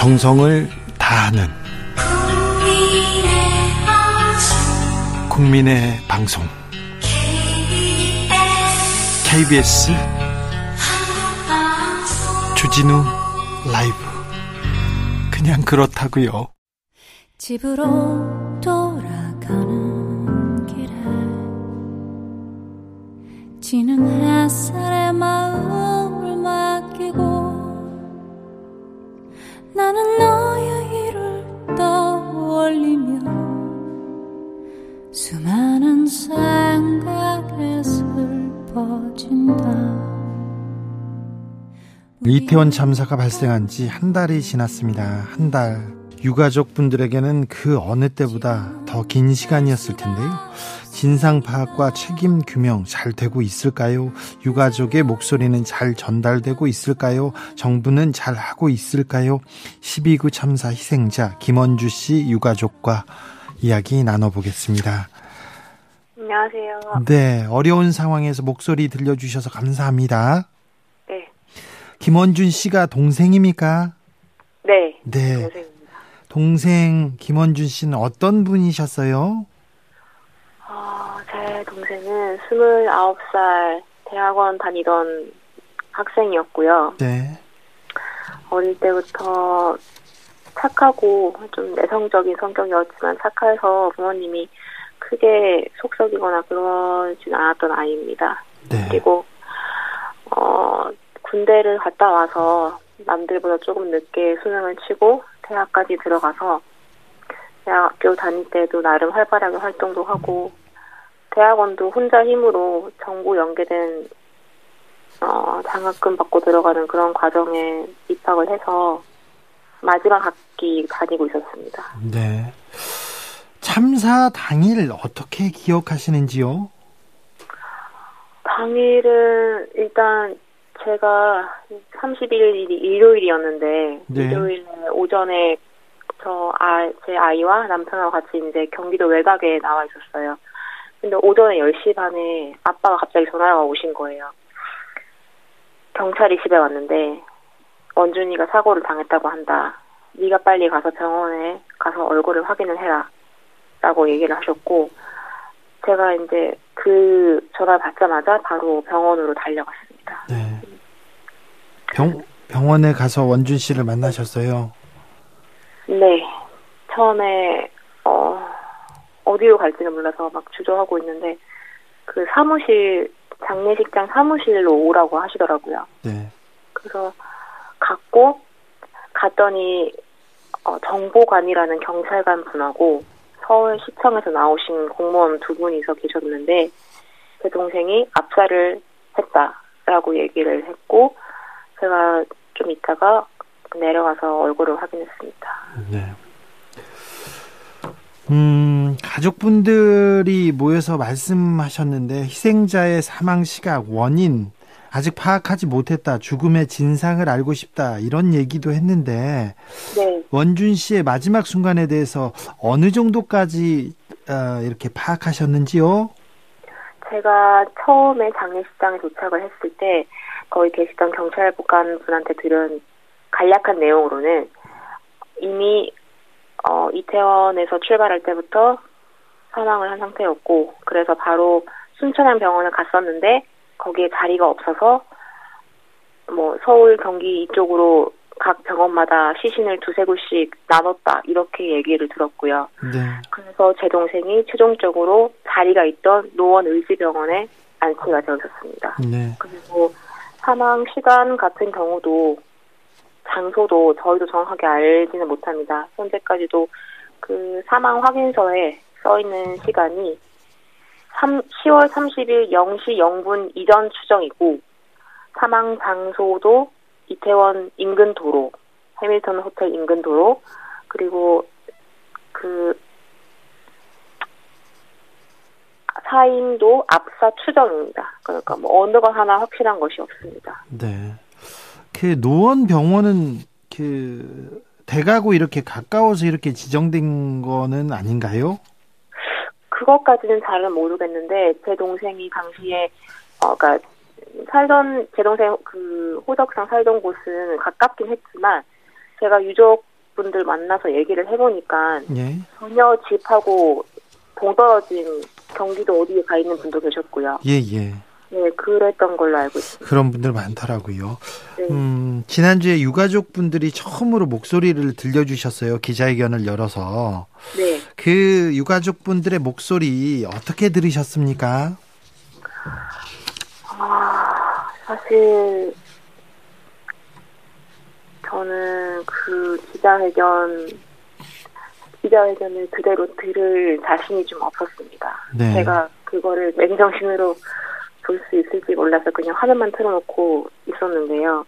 정성을 다하는 국민의 방송 KBS 주진우 라이브 그냥 그렇다고요. 집으로 돌아가는 길에 지는 햇살에 마음을 맡 나는 너의 일을 떠올리며 수많은 생각에 슬퍼진다. 이태원 참사가 발생한 지 한 달이 지났습니다. 한 달. 유가족 분들에게는 그 어느 때보다 더 긴 시간이었을 텐데요. 진상 파악과 책임 규명 잘 되고 있을까요? 유가족의 목소리는 잘 전달되고 있을까요? 정부는 잘 하고 있을까요? 12구 참사 희생자 김원주 씨 유가족과 이야기 나눠보겠습니다. 안녕하세요. 네, 어려운 상황에서 목소리 들려주셔서 감사합니다. 네. 김원준 씨가 동생입니까? 네. 네. 동생입니다. 동생 김원준 씨는 어떤 분이셨어요? 어, 제 동생은 29살 대학원 다니던 학생이었고요. 네. 어릴 때부터 착하고 좀 내성적인 성격이었지만 착해서 부모님이 크게 속썩이거나 그러진 않았던 아이입니다. 네. 그리고 어 군대를 갔다 와서 남들보다 조금 늦게 수능을 치고 대학까지 들어가서 대학교 다닐 때도 나름 활발하게 활동도 하고 대학원도 혼자 힘으로 정부 연계된 어, 장학금 받고 들어가는 그런 과정에 입학을 해서 마지막 학기 다니고 있었습니다. 네. 참사 당일 어떻게 기억하시는지요? 당일은 일단 제가 31일이 일요일이었는데 네. 일요일 오전에 저 아, 제 아이와 남편하고 같이 이제 경기도 외곽에 나와 있었어요. 근데 오전에 10시 반에 아빠가 갑자기 전화가 오신 거예요. 경찰이 집에 왔는데 원준이가 사고를 당했다고 한다. 네가 빨리 가서 병원에 가서 얼굴을 확인을 해라. 라고 얘기를 하셨고 제가 이제 그 전화 받자마자 바로 병원으로 달려갔습니다. 네. 병, 병원에 가서 원준 씨를 만나셨어요. 네. 처음에 어 어디로 갈지는 몰라서 막 주저하고 있는데 그 사무실 장례식장 사무실로 오라고 하시더라고요. 네. 그래서 갔고 갔더니 어, 정보관이라는 경찰관 분하고 서울시청에서 나오신 공무원 두 분이서 계셨는데 제 동생이 압사를 했다라고 얘기를 했고 제가 좀 있다가 내려가서 얼굴을 확인했습니다. 네. 음, 가족분들이 모여서 말씀하셨는데 희생자의 사망 시각, 원인 아직 파악하지 못했다. 죽음의 진상을 알고 싶다. 이런 얘기도 했는데 네. 원준 씨의 마지막 순간에 대해서 어느 정도까지 어, 이렇게 파악하셨는지요? 제가 처음에 장례식장에 도착을 했을 때 거기 계시던 경찰관 분한테 들은 간략한 내용으로는 이미 어, 이태원에서 출발할 때부터 사망을 한 상태였고 그래서 바로 순천향 병원을 갔었는데 거기에 자리가 없어서 뭐 서울 경기 이쪽으로 각 병원마다 시신을 두세 구씩 나눴다 이렇게 얘기를 들었고요. 네. 그래서 제 동생이 최종적으로 자리가 있던 노원 의지병원에 안치가 되어졌습니다. 네. 그리고 사망 시간 같은 경우도 장소도 저희도 정확하게 알지는 못합니다. 현재까지도 그 사망 확인서에 써 있는 시간이 3, 10월 30일 0시 0분 이전 추정이고 사망 장소도 이태원 인근 도로, 해밀턴 호텔 인근 도로, 그리고 그 사인도 압사 추정입니다. 그러니까 뭐 어느 것 하나 확실한 것이 없습니다. 네. 그 노원 병원은 그 대가고 이렇게 가까워서 이렇게 지정된 거는 아닌가요? 그것까지는 잘은 모르겠는데 제 동생이 당시에 어 그러니까 살던 제 동생 그 호적상 살던 곳은 가깝긴 했지만 제가 유족 분들 만나서 얘기를 해보니까 예. 전혀 집하고 동떨어진 경기도 어디에 가 있는 분도 계셨고요. 예, 예. 네, 그랬던 걸로 알고 있습니다. 그런 분들 많더라고요. 네. 음, 지난주에 유가족 분들이 처음으로 목소리를 들려주셨어요. 기자회견을 열어서. 네. 그 유가족 분들의 목소리 어떻게 들으셨습니까? 아, 사실 저는 그 기자회견 기자회견을 그대로 들을 자신이 좀 없었습니다. 네. 제가 그거를 맨정신으로 볼 수 있을지 몰라서 그냥 화면만 틀어놓고 있었는데요.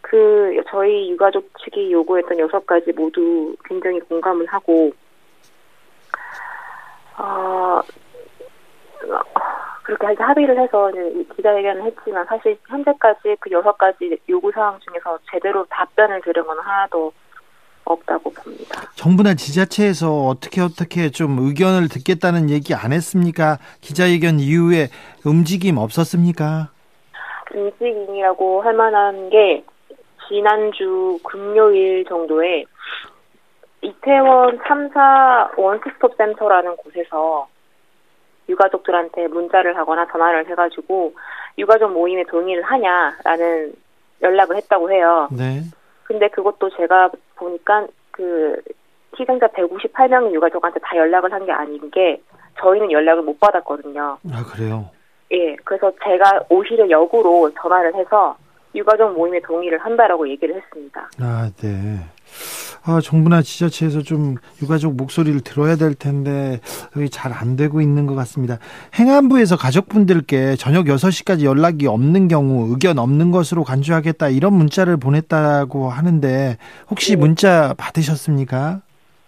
그 저희 유가족 측이 요구했던 여섯 가지 모두 굉장히 공감을 하고 어, 그렇게 해서 합의를 해서 이제 기자회견을 했지만 사실 현재까지 그 여섯 가지 요구 사항 중에서 제대로 답변을 들은 건 하나도 없다고 봅니다. 정부나 지자체에서 어떻게 어떻게 좀 의견을 듣겠다는 얘기 안 했습니까? 기자회견 이후에 움직임 없었습니까? 움직임이라고 할 만한 게 지난주 금요일 정도에 이태원 참사 원스톱 센터라는 곳에서 유가족들한테 문자를 하거나 전화를 해가지고 유가족 모임에 동의를 하냐라는 연락을 했다고 해요. 네. 근데 그것도 제가 보니까 그 희생자 158명 유가족한테 다 연락을 한 게 아닌 게 저희는 연락을 못 받았거든요. 아, 그래요? 예, 그래서 제가 오히려 역으로 전화를 해서 유가족 모임에 동의를 한다라고 얘기를 했습니다. 아, 네. 아, 정부나 지자체에서 좀 유가족 목소리를 들어야 될 텐데 여기 잘 안 되고 있는 것 같습니다. 행안부에서 가족분들께 저녁 6시까지 연락이 없는 경우 의견 없는 것으로 간주하겠다 이런 문자를 보냈다고 하는데 혹시 네. 문자 받으셨습니까?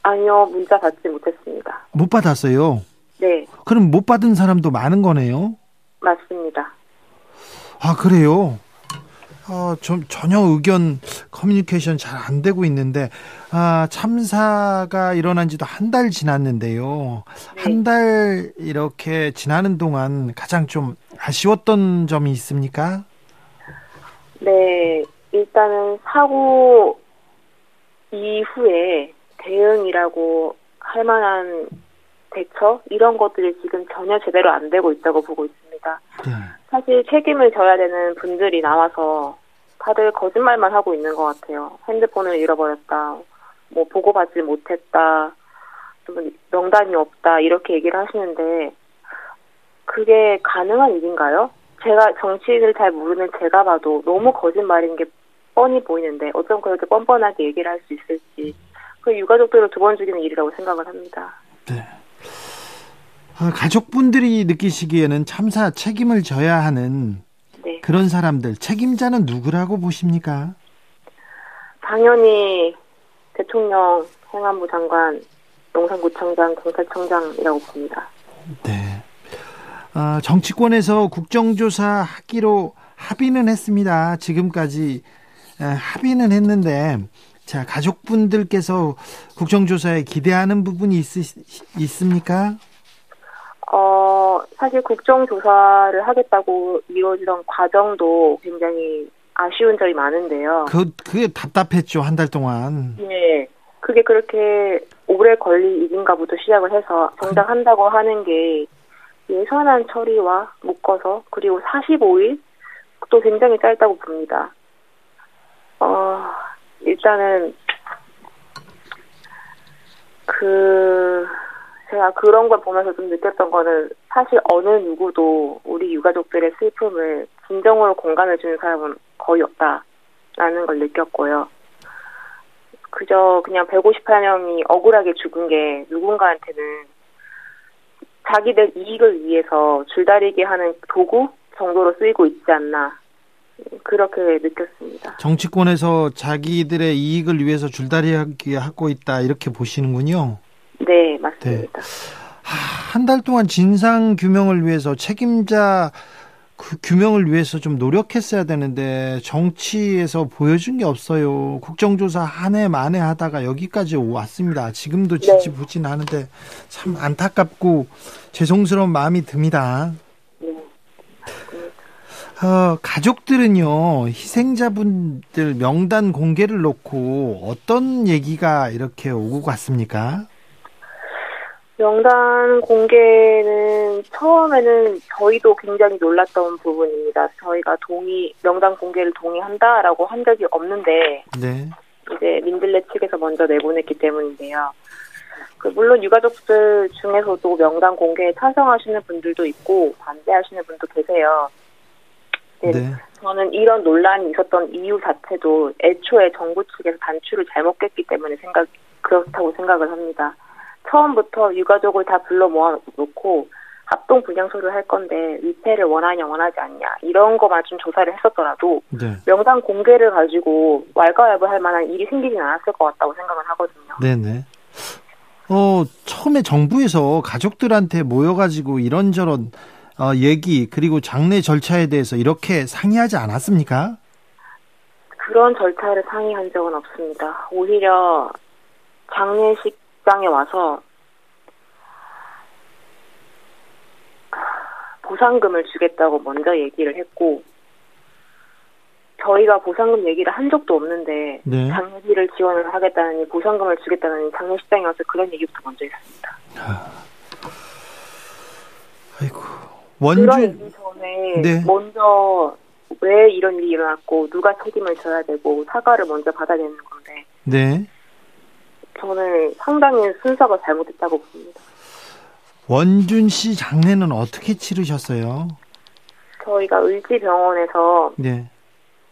아니요, 문자 받지 못했습니다. 못 받았어요. 네, 그럼 못 받은 사람도 많은 거네요. 맞습니다. 아, 그래요? 어, 좀 전혀 의견 커뮤니케이션 잘 안 되고 있는데 아, 참사가 일어난 지도 한 달 지났는데요. 네. 한달 이렇게 지나는 동안 가장 좀 아쉬웠던 점이 있습니까? 네, 일단은 사고 이후에 대응이라고 할 만한 대처 이런 것들이 지금 전혀 제대로 안 되고 있다고 보고 있습니다. 네. 사실 책임을 져야 되는 분들이 나와서 다들 거짓말만 하고 있는 것 같아요. 핸드폰을 잃어버렸다, 뭐 보고받지 못했다, 또 명단이 없다 이렇게 얘기를 하시는데 그게 가능한 일인가요? 제가 정치인을 잘 모르는 제가 봐도 너무 거짓말인 게 뻔히 보이는데 어쩜 그렇게 뻔뻔하게 얘기를 할 수 있을지 그 유가족들을 두 번 죽이는 일이라고 생각을 합니다. 네. 아, 가족분들이 느끼시기에는 참사 책임을 져야 하는 네, 그런 사람들 책임자는 누구라고 보십니까? 당연히 대통령, 행안부 장관, 용산구청장, 경찰청장이라고 봅니다. 네. 아, 정치권에서 국정조사 하기로 합의는 했습니다. 지금까지 에, 합의는 했는데, 자, 가족분들께서 국정조사에 기대하는 부분이 있, 있습니까? 어, 사실 국정조사를 하겠다고 이루어지던 과정도 굉장히 아쉬운 점이 많은데요. 그, 그게 답답했죠, 한 달 동안. 네. 그게 그렇게 오래 걸릴 일인가부터 시작을 해서 정작 한다고 하는 게 예산안 처리와 묶어서 그리고 45일 또 굉장히 짧다고 봅니다. 어, 일단은 그 제가 그런 걸 보면서 좀 느꼈던 거는 사실 어느 누구도 우리 유가족들의 슬픔을 진정으로 공감해주는 사람은 거의 없다라는 걸 느꼈고요. 그저 그냥 158명이 억울하게 죽은 게 누군가한테는 자기들 이익을 위해서 줄다리기 하는 도구 정도로 쓰이고 있지 않나 그렇게 느꼈습니다. 정치권에서 자기들의 이익을 위해서 줄다리기 하고 있다, 이렇게 보시는군요. 네, 맞습니다. 한 달 동안 진상 규명을 위해서 책임자 그 규명을 위해서 좀 노력했어야 되는데 정치에서 보여준 게 없어요. 국정조사 한 해 만에 하다가 여기까지 왔습니다. 지금도 지지부진하는데 참 안타깝고 죄송스러운 마음이 듭니다. 네. 어, 가족들은요, 희생자분들 명단 공개를 놓고 어떤 얘기가 이렇게 오고 갔습니까? 명단 공개는 처음에는 저희도 굉장히 놀랐던 부분입니다. 저희가 동의, 명단 공개를 동의한다라고 한 적이 없는데, 네. 이제 민들레 측에서 먼저 내보냈기 때문인데요. 그 물론 유가족들 중에서도 명단 공개에 찬성하시는 분들도 있고 반대하시는 분도 계세요. 네. 네. 저는 이런 논란이 있었던 이유 자체도 애초에 정부 측에서 단추를 잘못 꼈기 때문에 생각 그렇다고 생각을 합니다. 처음부터 유가족을 다 불러 모아놓고 합동 분양소를 할 건데 위패를 원하냐 원하지 않냐 이런 거만 좀 조사를 했었더라도 네. 명단 공개를 가지고 왈가왈부할 만한 일이 생기진 않았을 것 같다고 생각을 하거든요. 네네. 어 처음에 정부에서 가족들한테 모여가지고 이런저런 어, 얘기 그리고 장례 절차에 대해서 이렇게 상의하지 않았습니까? 그런 절차를 상의한 적은 없습니다. 오히려 장례식 장에 와서 보상금을 주겠다고 먼저 얘기를 했고 저희가 보상금 얘기를 한 적도 없는데 네. 장례비를 지원을 하겠다느니 보상금을 주겠다느니 장례식장에 와서 그런 얘기부터 먼저 했습니다. 아. 아이고 원주 그런 얘기 전에 네. 먼저 왜 이런 일이 일어났고 누가 책임을 져야 되고 사과를 먼저 받아야 되는 건데. 네. 저는 상당히 순서가 잘못됐다고 봅니다. 원준 씨 장례는 어떻게 치르셨어요? 저희가 의지병원에서 네.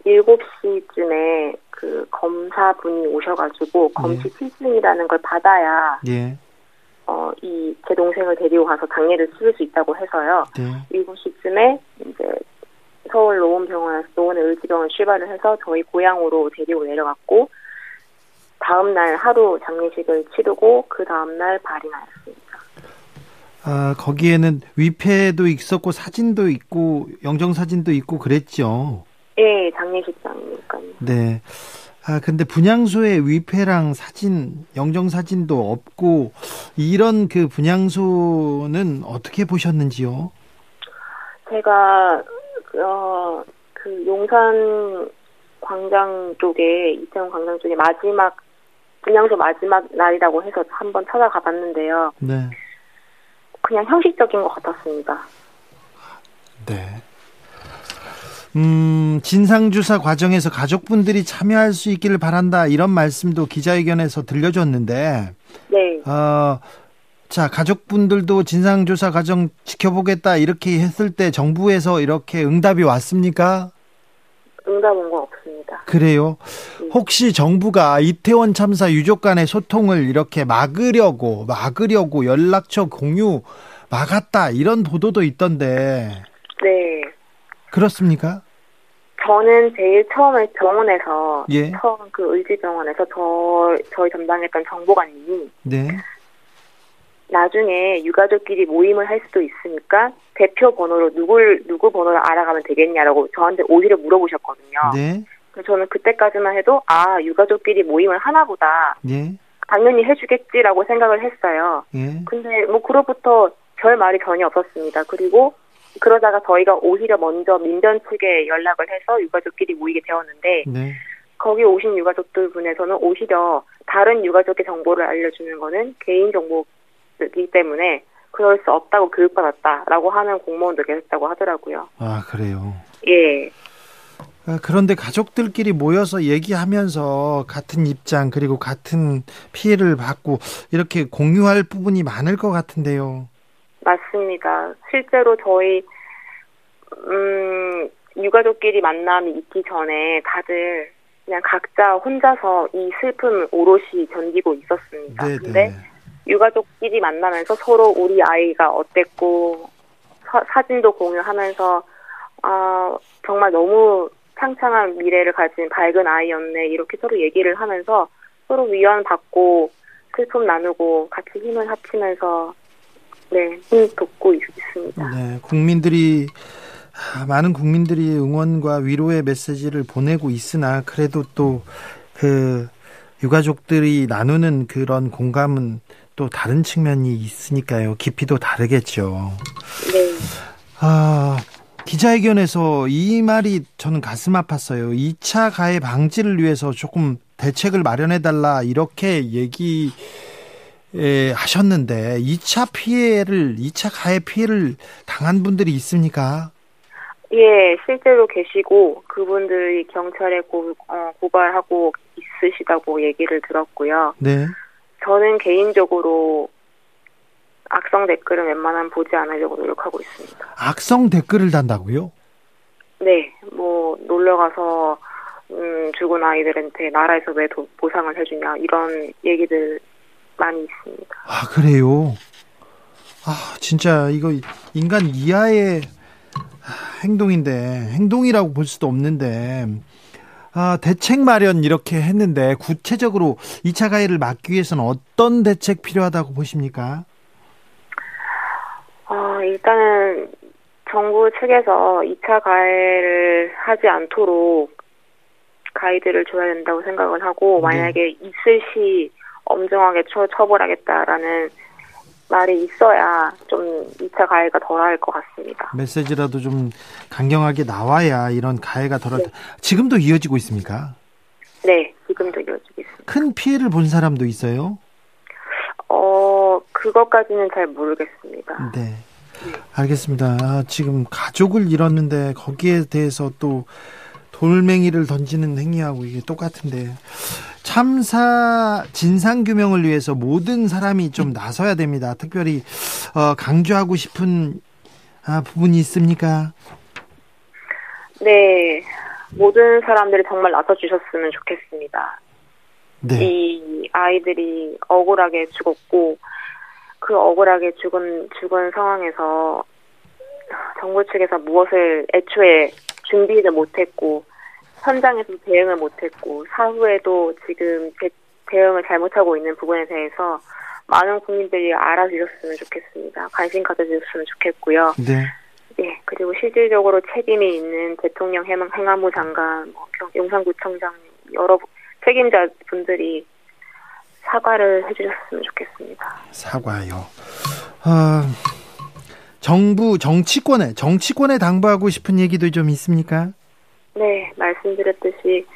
7시쯤에 그 검사분이 오셔가지고 검시 네. 필증이라는 걸 받아야 네. 어, 이 제 동생을 데리고 가서 장례를 치를 수 있다고 해서요. 네. 7시쯤에 이제 서울 노원병원에서 노원의 의지병원 출발을 해서 저희 고향으로 데리고 내려갔고 다음 날 하루 장례식을 치르고 그 다음 날 발이 나였습니다. 아, 거기에는 위패도 있었고 사진도 있고 영정 사진도 있고 그랬죠. 예, 장례식장이니까요. 네. 아, 근데 분양소에 위패랑 사진, 영정 사진도 없고 이런 그 분양소는 어떻게 보셨는지요? 제가 어, 그 용산 광장 쪽에 이태원 광장 쪽에 마지막 분양소 마지막 날이라고 해서 한번 찾아가 봤는데요. 네. 그냥 형식적인 것 같았습니다. 네. 음, 진상조사 과정에서 가족분들이 참여할 수 있기를 바란다 이런 말씀도 기자회견에서 들려줬는데, 네. 어, 자 가족분들도 진상조사 과정 지켜보겠다 이렇게 했을 때 정부에서 이렇게 응답이 왔습니까? 응답 온 거 없습니다. 그래요? 네. 혹시 정부가 이태원 참사 유족 간의 소통을 이렇게 막으려고 막으려고 연락처 공유 막았다 이런 보도도 있던데. 네. 그렇습니까? 저는 제일 처음에 병원에서 예. 처음 그 의지병원에서 저 저희 담당했던 정보관님이 네. 나중에 유가족끼리 모임을 할 수도 있으니까 대표 번호로 누굴 누구 번호를 알아가면 되겠냐라고 저한테 오히려 물어보셨거든요. 네. 그래서 저는 그때까지만 해도 아 유가족끼리 모임을 하나보다 네. 당연히 해주겠지라고 생각을 했어요. 네. 근데 뭐 그로부터 별 말이 전혀 없었습니다. 그리고 그러다가 저희가 오히려 먼저 민변 측에 연락을 해서 유가족끼리 모이게 되었는데 네. 거기 오신 유가족들 분에서는 오히려 다른 유가족의 정보를 알려주는 거는 개인 정보 이기 때문에 그럴 수 없다고 교육받았다라고 하는 공무원도 계셨다고 하더라고요. 아 그래요. 예. 아, 그런데 가족들끼리 모여서 얘기하면서 같은 입장 그리고 같은 피해를 받고 이렇게 공유할 부분이 많을 것 같은데요. 맞습니다. 실제로 저희 음 유가족끼리 만남이 있기 전에 다들 그냥 각자 혼자서 이 슬픔을 오롯이 견디고 있었습니다. 네네. 근데 네. 유가족끼리 만나면서 서로 우리 아이가 어땠고 사, 진도 공유하면서 아 정말 너무 창창한 미래를 가진 밝은 아이였네 이렇게 서로 얘기를 하면서 서로 위안받고 슬픔 나누고 같이 힘을 합치면서 네, 힘 돋고 있습니다. 네, 국민들이 많은 국민들이 응원과 위로의 메시지를 보내고 있으나 그래도 또 그 유가족들이 나누는 그런 공감은 또 다른 측면이 있으니까요. 깊이도 다르겠죠. 네. 아, 기자회견에서 이 말이 저는 가슴 아팠어요. 2차 가해 방지를 위해서 조금 대책을 마련해 달라 이렇게 얘기 에, 하셨는데 2차 피해를 2차 가해 피해를 당한 분들이 있습니까? 예, 실제로 계시고 그분들이 경찰에 고, 어, 고발하고 있으시다고 얘기를 들었고요. 네. 저는 개인적으로 악성 댓글은 웬만하면 보지 않으려고 노력하고 있습니다. 악성 댓글을 단다고요? 네, 뭐 놀러 가서 음, 죽은 아이들한테 나라에서 왜 도, 보상을 해주냐 이런 얘기들 많이 있습니다. 아 그래요? 아 진짜 이거 인간 이하의 행동인데 행동이라고 볼 수도 없는데 아, 대책 마련 이렇게 했는데 구체적으로 2차 가해를 막기 위해서는 어떤 대책 필요하다고 보십니까? 어, 일단은 정부 측에서 2차 가해를 하지 않도록 가이드를 줘야 된다고 생각을 하고 네. 만약에 있을 시 엄정하게 처, 처벌하겠다라는 말이 있어야 좀 2차 가해가 덜할 것 같습니다. 메시지라도 좀 강경하게 나와야 이런 가해가 덜할 네. 지금도 이어지고 있습니까? 네, 지금도 이어지고 있습니다. 큰 피해를 본 사람도 있어요? 어, 그것까지는 잘 모르겠습니다. 네. 알겠습니다. 아, 지금 가족을 잃었는데 거기에 대해서 또 돌멩이를 던지는 행위하고 이게 똑같은데 참사 진상 규명을 위해서 모든 사람이 좀 나서야 됩니다. 특별히 어, 강조하고 싶은 아, 부분이 있습니까? 네, 모든 사람들이 정말 나서 주셨으면 좋겠습니다. 네. 이 아이들이 억울하게 죽었고 그 억울하게 죽은 죽은 상황에서 정부 측에서 무엇을 애초에 준비를 못했고 현장에서 대응을 못했고 사후에도 지금 대, 대응을 잘못하고 있는 부분에 대해서 많은 국민들이 알아주셨으면 좋겠습니다. 관심 가져주셨으면 좋겠고요. 네. 네, 그리고 실질적으로 책임이 있는 대통령 행안, 행안부 장관, 뭐, 용산구청장 여러 책임자 분들이 사과를 해주셨으면 좋겠습니다. 사과요. 아, 정부 정치권에 정치권에 당부하고 싶은 얘기도 좀 있습니까? 네, 말씀드렸듯이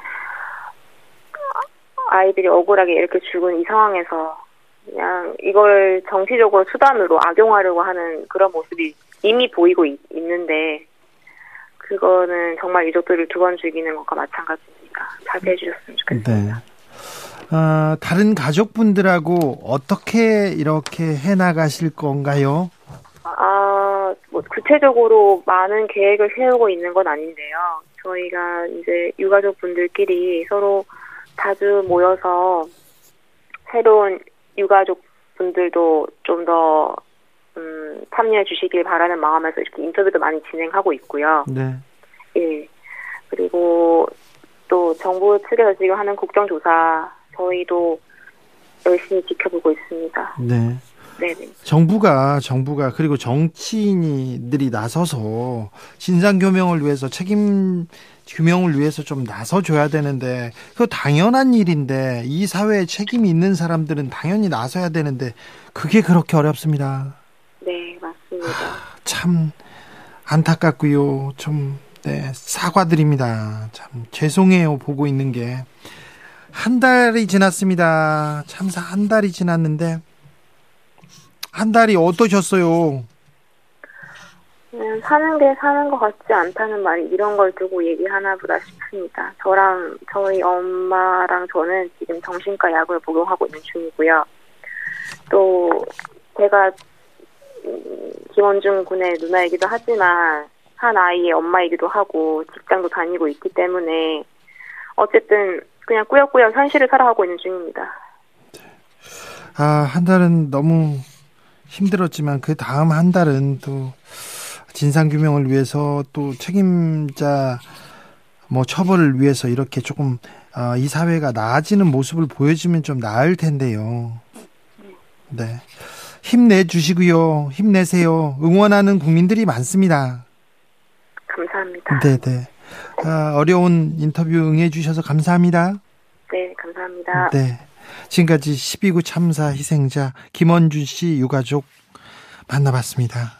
아이들이 억울하게 이렇게 죽은 이 상황에서 그냥 이걸 정치적으로 수단으로 악용하려고 하는 그런 모습이 이미 보이고 있, 는데 그거는 정말 유족들을 두 번 죽이는 것과 마찬가지입니다. 자제해 주셨으면 좋겠습니다. 네. 어, 다른 가족분들하고 어떻게 이렇게 해 나가실 건가요? 아, 뭐 구체적으로 많은 계획을 세우고 있는 건 아닌데요. 저희가 이제 유가족 분들끼리 서로 자주 모여서 새로운 유가족 분들도 좀더 음, 참여해 주시길 바라는 마음에서 이렇게 인터뷰도 많이 진행하고 있고요. 네. 예. 그리고 또 정부 측에서 지금 하는 국정조사 저희도 열심히 지켜보고 있습니다. 네. 네네. 정부가 정부가 그리고 정치인들이 나서서 진상 규명을 위해서 책임 규명을 위해서 좀 나서 줘야 되는데 그 당연한 일인데 이 사회에 책임이 있는 사람들은 당연히 나서야 되는데 그게 그렇게 어렵습니다. 네, 맞습니다. 하, 참 안타깝고요. 좀 네, 사과드립니다. 참 죄송해요. 보고 있는 게 한 달이 지났습니다. 참사 한 달이 지났는데 한 달이 어떠셨어요? 음, 사는 게 사는 것 같지 않다는 말이 이런 걸 두고 얘기하나 보다 싶습니다. 저랑 저희 엄마랑 저는 지금 정신과 약을 복용하고 있는 중이고요. 또 제가 음, 김원중 군의 누나이기도 하지만 한 아이의 엄마이기도 하고 직장도 다니고 있기 때문에 어쨌든 그냥 꾸역꾸역 현실을 살아가고 있는 중입니다. 아, 한 달은 너무 힘들었지만 그 다음 한 달은 또 진상 규명을 위해서 또 책임자 뭐 처벌을 위해서 이렇게 조금 어, 이 사회가 나아지는 모습을 보여주면 좀 나을 텐데요. 네. 힘내 주시고요. 힘내세요. 응원하는 국민들이 많습니다. 감사합니다. 네, 네. 아, 어려운 인터뷰 응해 주셔서 감사합니다. 네, 감사합니다. 네. 지금까지 12구 참사 희생자 김원준 씨 유가족 만나봤습니다.